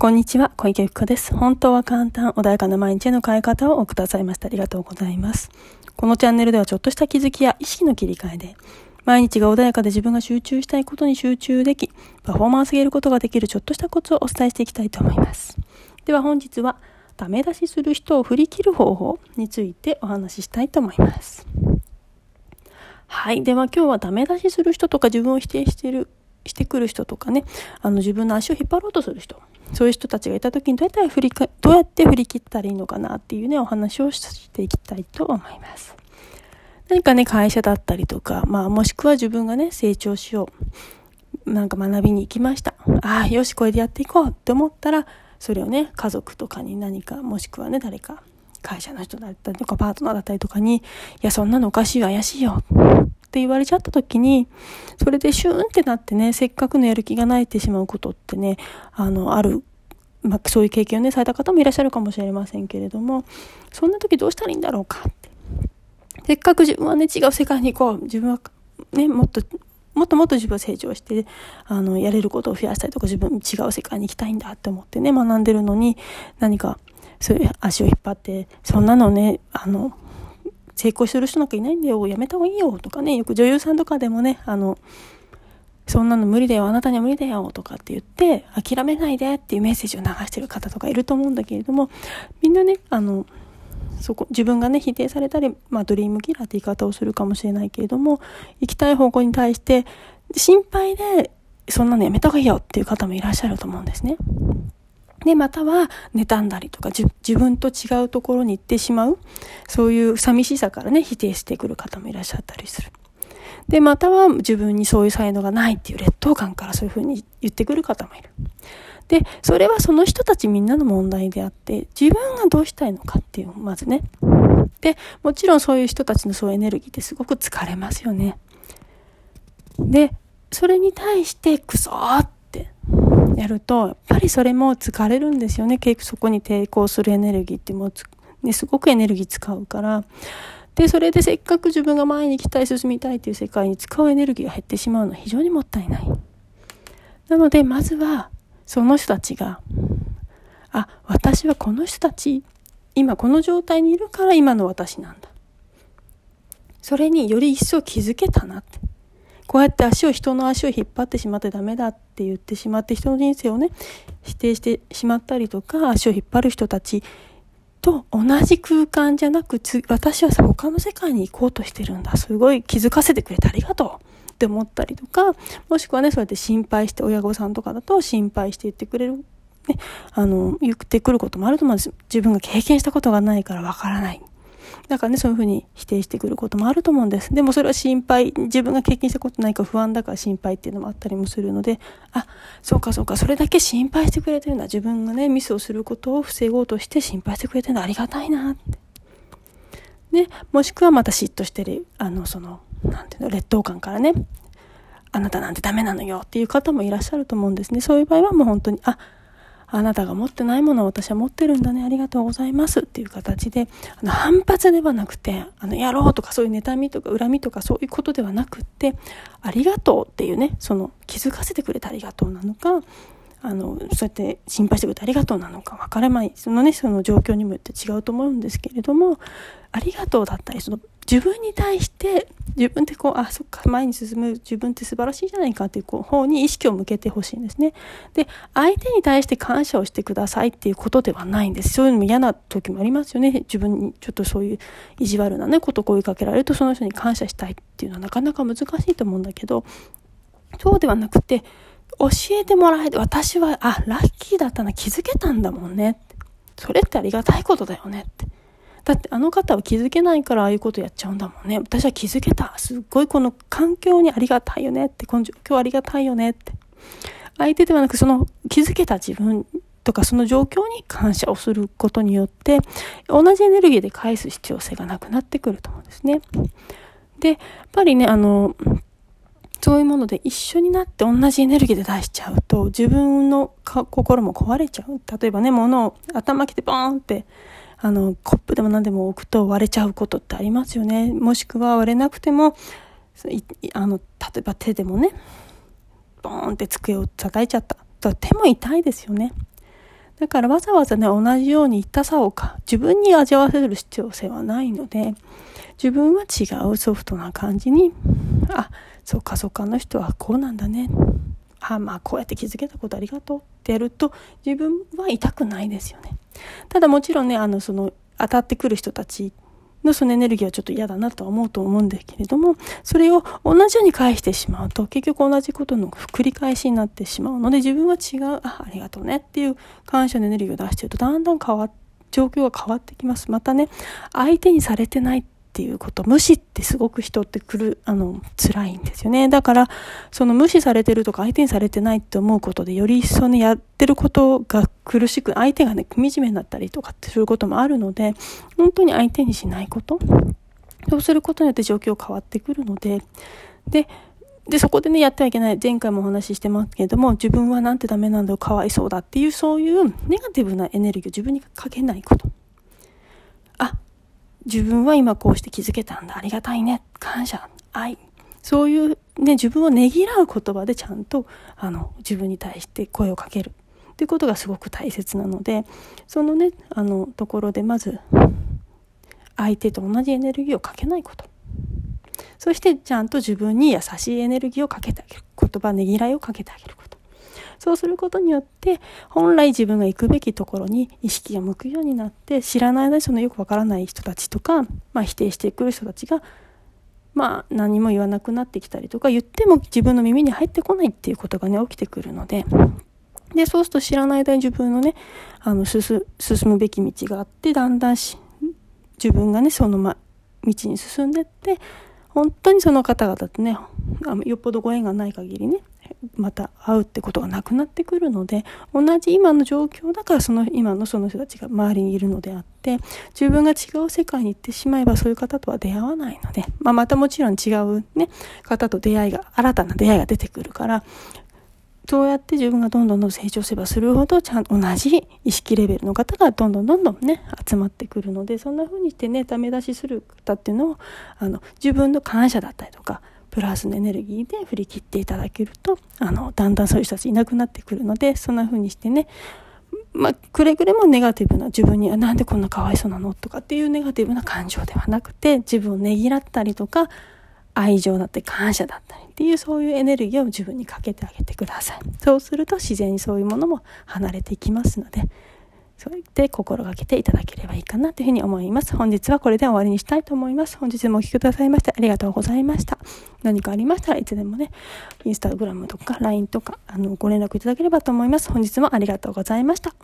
こんにちは、小池由子です。本当は簡単、穏やかな毎日への変え方をくださいました。ありがとうございます。このチャンネルではちょっとした気づきや意識の切り替えで、毎日が穏やかで自分が集中したいことに集中でき、パフォーマンスを上げることができるちょっとしたコツをお伝えしていきたいと思います。では本日は、ダメ出しする人を振り切る方法についてお話ししたいと思います。はい。では今日はダメ出しする人とか自分を否定してるしてくる人とかね、あの自分の足を引っ張ろうとする人、そういう人たちがいた時にどうやって振りか、どうやって振り切ったらいいのかなっていうね、お話をしていきたいと思います。何かね、会社だったりとか、まあもしくは自分がね、成長しよう。なんか学びに行きました。ああ、よし、これでやっていこうって思ったら、それをね、家族とかに何か、もしくはね、誰か、会社の人だったりとか、パートナーだったりとかに、いや、そんなのおかしいよ、怪しいよ。って言われちゃった時に、それでシューンってなってね、せっかくのやる気がないってしまうことってね、あの、あるまあ、そういう経験をね、された方もいらっしゃるかもしれませんけれども、そんな時どうしたらいいんだろうかって。せっかく自分はね、違う世界に行こう。自分はね、もっと、もっともっと自分は成長して、あの、やれることを増やしたりとか、自分違う世界に行きたいんだって思ってね、学んでるのに、何か、そういう足を引っ張って、そんなのね、あの、成功してる人なんかいないんだよ、やめた方がいいよとかね、よく女優さんとかでもね、あの、そんなの無理だよ、あなたには無理だよとかって言って、諦めないでっていうメッセージを流してる方とかいると思うんだけれども、みんなね、あの、そこ、自分がね、否定されたり、まあ、ドリームキラーって言い方をするかもしれないけれども、行きたい方向に対して、心配で、そんなのやめた方がいいよっていう方もいらっしゃると思うんですね。で、または、妬んだりとか、自分と違うところに行ってしまう、そういう寂しさからね、否定してくる方もいらっしゃったりする。で、または自分にそういう才能がないっていう劣等感からそういうふうに言ってくる方もいる。で、それはその人たちみんなの問題であって、自分がどうしたいのかっていう、まずね。で、もちろんそういう人たちのそういうエネルギーってすごく疲れますよね。で、それに対してクソってやると、やっぱりそれも疲れるんですよね。結局そこに抵抗するエネルギーってもうね、すごくエネルギー使うから。で、それでせっかく自分が前に行きたい、進みたいという世界に使うエネルギーが減ってしまうのは非常にもったいない。なので、まずは、その人たちが、あ、私はこの人たち、今この状態にいるから今の私なんだ。それにより一層気づけたなって。こうやって足を、人の足を引っ張ってしまってダメだって言ってしまって人の人生をね、否定してしまったりとか、足を引っ張る人たちと同じ空間じゃなく、私は他の世界に行こうとしてるんだ。すごい気づかせてくれてありがとうって思ったりとか、もしくはね、そうやって心配して、親御さんとかだと心配して言ってくれる。ね、あの、言ってくることもあると思うんです。自分が経験したことがないからわからない。だからね、そういうふうに否定してくることもあると思うんです。でもそれは心配、自分が経験したことないか不安だから心配っていうのもあったりもするので、あ、そうかそうか、それだけ心配してくれてるんだ。自分がね、ミスをすることを防ごうとして心配してくれてるんだ。ありがたいなって。で、もしくはまた嫉妬してる、あの、その、なんていうの、劣等感からね、あなたなんてダメなのよっていう方もいらっしゃると思うんですね。そういう場合はもう本当に、あ、あなたが持ってないものを私は持ってるんだね、ありがとうございますっていう形で、あの反発ではなくて、あの、やろうとかそういう妬みとか恨みとかそういうことではなくって、ありがとうっていうね、その気づかせてくれてありがとうなのか、あの、そうやって心配してくれてありがとうなのか分からない、そのね、その状況にもよって違うと思うんですけれども、ありがとうだったり、その自分に対して自分ってこう、あ、そっか、前に進む自分って素晴らしいじゃないかっていうこう方に意識を向けてほしいんですね。で、相手に対して感謝をしてくださいっていうことではないんです。そういうのも嫌な時もありますよね。自分にちょっとそういう意地悪なね、ことを声かけられるとその人に感謝したいっていうのはなかなか難しいと思うんだけど、そうではなくて、教えてもらえて、私は、あ、ラッキーだったな、気づけたんだもんね。それってありがたいことだよねって。だってあの方は気づけないからああいうことやっちゃうんだもんね。私は気づけた。すっごいこの環境にありがたいよねって。この状況ありがたいよねって。相手ではなくその気づけた自分とかその状況に感謝をすることによって同じエネルギーで返す必要性がなくなってくると思うんですね。で、やっぱりね、あの、そういうもので一緒になって同じエネルギーで出しちゃうと自分の心も壊れちゃう。例えばね、物を頭きてボーンってあの、コップでも何でも置くと割れちゃうことってありますよね。もしくは割れなくても、あの、例えば手でもね、ボーンって机を叩いちゃった。と手も痛いですよね。だからわざわざね、同じように痛さをか、自分に味わわせる必要性はないので、自分は違うソフトな感じに、あ、そっかそっか、あの人はこうなんだね。あ、まあこうやって気づけたことありがとうってやると、自分は痛くないですよね。ただもちろんね、あの、その、当たってくる人たちのそのエネルギーはちょっと嫌だなとは思うと思うんですけれども、それを同じように返してしまうと、結局同じことの繰り返しになってしまうので、自分は違う、あ、ありがとうねっていう感謝のエネルギーを出してると、だんだん変わ状況が変わってきます。またね、相手にされてないていうこと、無視ってすごく人ってくる、あの、辛いんですよね。だから、その無視されてるとか相手にされてないって思うことで、より一層ね、やってることが苦しく、相手がね、惨めになったりとかってすることもあるので、本当に相手にしないこと。そうすることによって状況変わってくるので、で、で、そこでね、やってはいけない。前回もお話ししてますけれども、自分はなんてダメなんだろう、かわいそうだっていう、そういうネガティブなエネルギーを自分にかけないことあ。自分は今こうして気づけたんだ。ありがたいね。感謝。愛。そういうね、自分をねぎらう言葉でちゃんと、あの、自分に対して声をかける。っていうことがすごく大切なので、そのね、あの、ところでまず、相手と同じエネルギーをかけないこと。そしてちゃんと自分に優しいエネルギーをかけてあげる。言葉、ねぎらいをかけてあげること。そうすることによって、本来自分が行くべきところに意識が向くようになって、知らない間にそのよくわからない人たちとか、まあ否定してくる人たちが、まあ何も言わなくなってきたりとか、言っても自分の耳に入ってこないっていうことがね、起きてくるので、で、そうすると知らない間に自分のね、あの、進むべき道があって、だんだんし、自分がね、そのま、道に進んでって、本当にその方々とね、よっぽどご縁がない限りね、また会うってことがなくなってくるので同じ今の状況だからその今のその人たちが周りにいるのであって自分が違う世界に行ってしまえばそういう方とは出会わないので、まあ、またもちろん違う、ね、方と出会いが新たな出会いが出てくるからそうやって自分がどんどんどん成長すればするほどちゃんと同じ意識レベルの方がどんどんどんどんね集まってくるのでそんな風にしてねダメ出しする方っていうのをあの自分の感謝だったりとかプラスのエネルギーで振り切っていただけるとあのだんだんそういう人たちいなくなってくるのでそんな風にしてねまあ、くれぐれもネガティブな自分にはなんでこんなかわいそうなのとかっていうネガティブな感情ではなくて自分をねぎらったりとか愛情だったり感謝だったりっていうそういうエネルギーを自分にかけてあげてください。そうすると自然にそういうものも離れていきますのでそうやって心がけていただければいいかなというふうに思います。本日はこれで終わりにしたいと思います。本日もお聴きくださいましてありがとうございました。何かありましたらいつでもね、インスタグラムとか LINE とかあのご連絡いただければと思います。本日もありがとうございました。